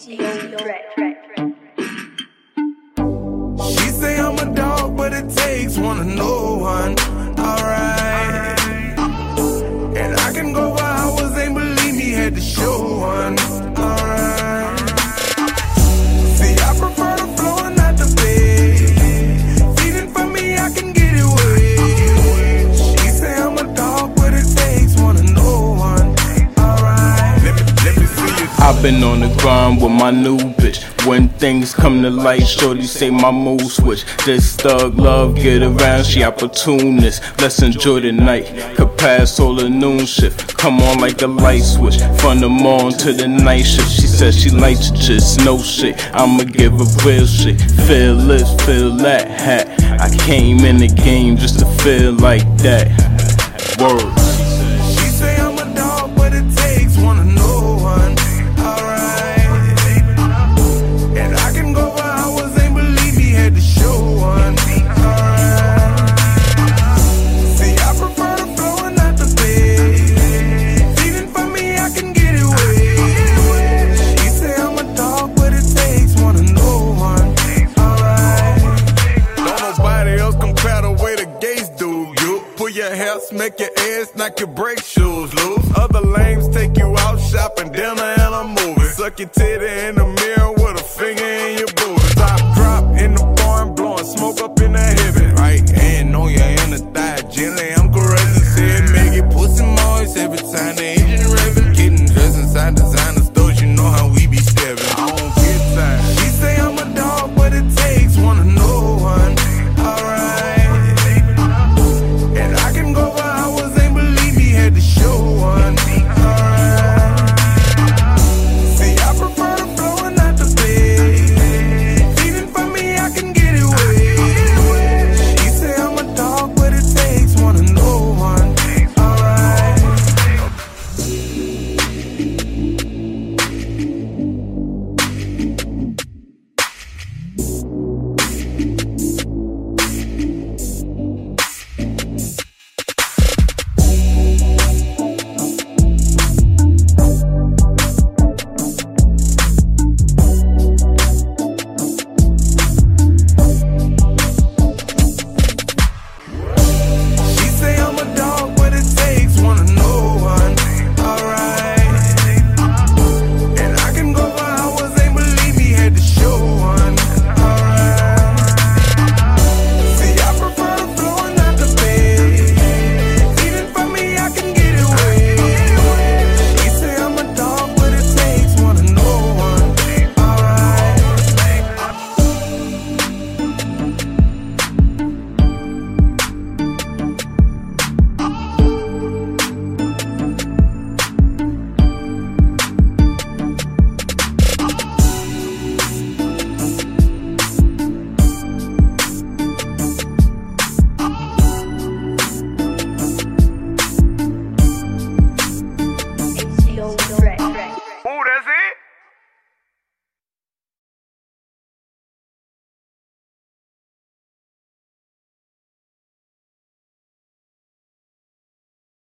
She say I'm a dog, but it takes one to know one. Alright. And I can go for hours, ain't believe me, had to show I've been on the grind with my new bitch. When things come to light, shorty say my mood switch. This thug love, get around, she opportunist. Let's enjoy the night. Could pass all the noon shift. Come on like a light switch. From the morning to the night shift. She said she likes to just no shit. I'ma give her real shit. Feel this, feel that. Hat. I came in the game just to feel like that. Words. Your hair, smack your ass, knock your brake shoes loose. Other lames take you out shopping, dinner and a movie. Suck your titty in the mirror with a finger in your booty. Top drop in the barn, blowing smoke up Who does it?